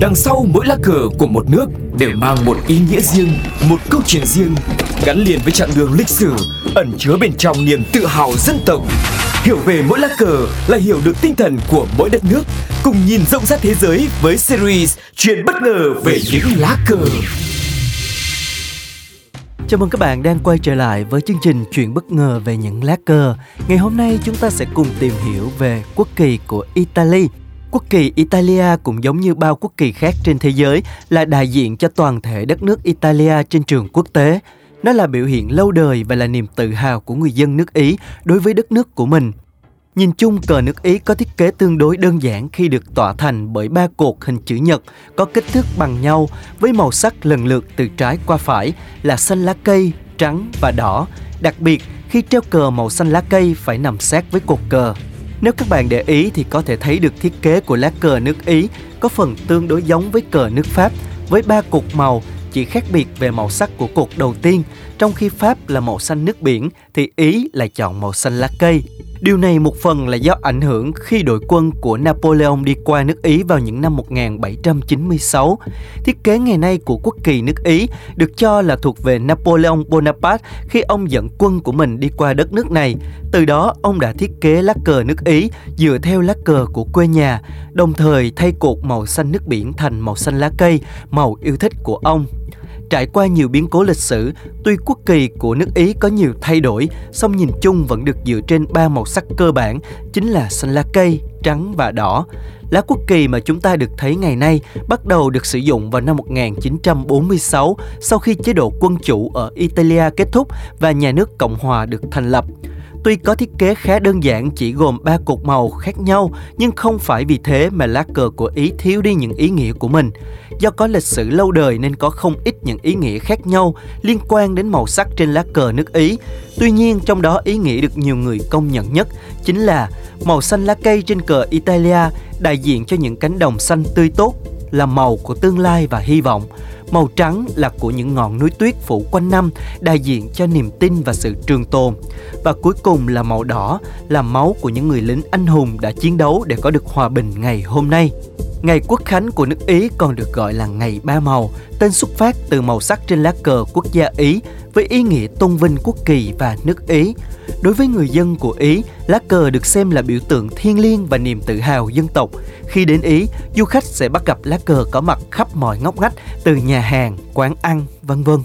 Đằng sau mỗi lá cờ của một nước đều mang một ý nghĩa riêng, một câu chuyện riêng, gắn liền với chặng đường lịch sử, ẩn chứa bên trong niềm tự hào dân tộc. Hiểu về mỗi lá cờ là hiểu được tinh thần của mỗi đất nước, cùng nhìn rộng rãi thế giới với series Chuyện bất ngờ về những lá cờ. Chào mừng các bạn đang quay trở lại với chương trình Chuyện bất ngờ về những lá cờ. Ngày hôm nay chúng ta sẽ cùng tìm hiểu về quốc kỳ của Italy. Quốc kỳ Italia cũng giống như bao quốc kỳ khác trên thế giới là đại diện cho toàn thể đất nước Italia trên trường quốc tế. Nó là biểu hiện lâu đời và là niềm tự hào của người dân nước Ý đối với đất nước của mình. Nhìn chung, cờ nước Ý có thiết kế tương đối đơn giản khi được tọa thành bởi ba cột hình chữ nhật có kích thước bằng nhau với màu sắc lần lượt từ trái qua phải là xanh lá cây, trắng và đỏ. Đặc biệt, khi treo cờ màu xanh lá cây phải nằm sát với cột cờ. Nếu các bạn để ý thì có thể thấy được thiết kế của lá cờ nước Ý có phần tương đối giống với cờ nước Pháp với ba cột màu chỉ khác biệt về màu sắc của cột đầu tiên, trong khi Pháp là màu xanh nước biển thì Ý lại chọn màu xanh lá cây. Điều này một phần là do ảnh hưởng khi đội quân của Napoleon đi qua nước Ý vào những năm 1796. Thiết kế ngày nay của quốc kỳ nước Ý được cho là thuộc về Napoleon Bonaparte khi ông dẫn quân của mình đi qua đất nước này. Từ đó, ông đã thiết kế lá cờ nước Ý dựa theo lá cờ của quê nhà, đồng thời thay cột màu xanh nước biển thành màu xanh lá cây, màu yêu thích của ông. Trải qua nhiều biến cố lịch sử, tuy quốc kỳ của nước Ý có nhiều thay đổi, song nhìn chung vẫn được dựa trên ba màu sắc cơ bản, chính là xanh lá cây, trắng và đỏ. Lá quốc kỳ mà chúng ta được thấy ngày nay bắt đầu được sử dụng vào năm 1946 sau khi chế độ quân chủ ở Italia kết thúc và nhà nước Cộng hòa được thành lập. Tuy có thiết kế khá đơn giản chỉ gồm ba cột màu khác nhau, nhưng không phải vì thế mà lá cờ của Ý thiếu đi những ý nghĩa của mình. Do có lịch sử lâu đời nên có không ít những ý nghĩa khác nhau liên quan đến màu sắc trên lá cờ nước Ý. Tuy nhiên trong đó ý nghĩa được nhiều người công nhận nhất chính là màu xanh lá cây trên cờ Italia đại diện cho những cánh đồng xanh tươi tốt, là màu của tương lai và hy vọng. Màu trắng là của những ngọn núi tuyết phủ quanh năm, đại diện cho niềm tin và sự trường tồn. Và cuối cùng là màu đỏ, là máu của những người lính anh hùng đã chiến đấu để có được hòa bình ngày hôm nay. Ngày quốc khánh của nước Ý còn được gọi là ngày ba màu, tên xuất phát từ màu sắc trên lá cờ quốc gia Ý với ý nghĩa tôn vinh quốc kỳ và nước Ý. Đối với người dân của Ý, lá cờ được xem là biểu tượng thiêng liêng và niềm tự hào dân tộc. Khi đến Ý, du khách sẽ bắt gặp lá cờ có mặt khắp mọi ngóc ngách từ nhà hàng, quán ăn, vân vân.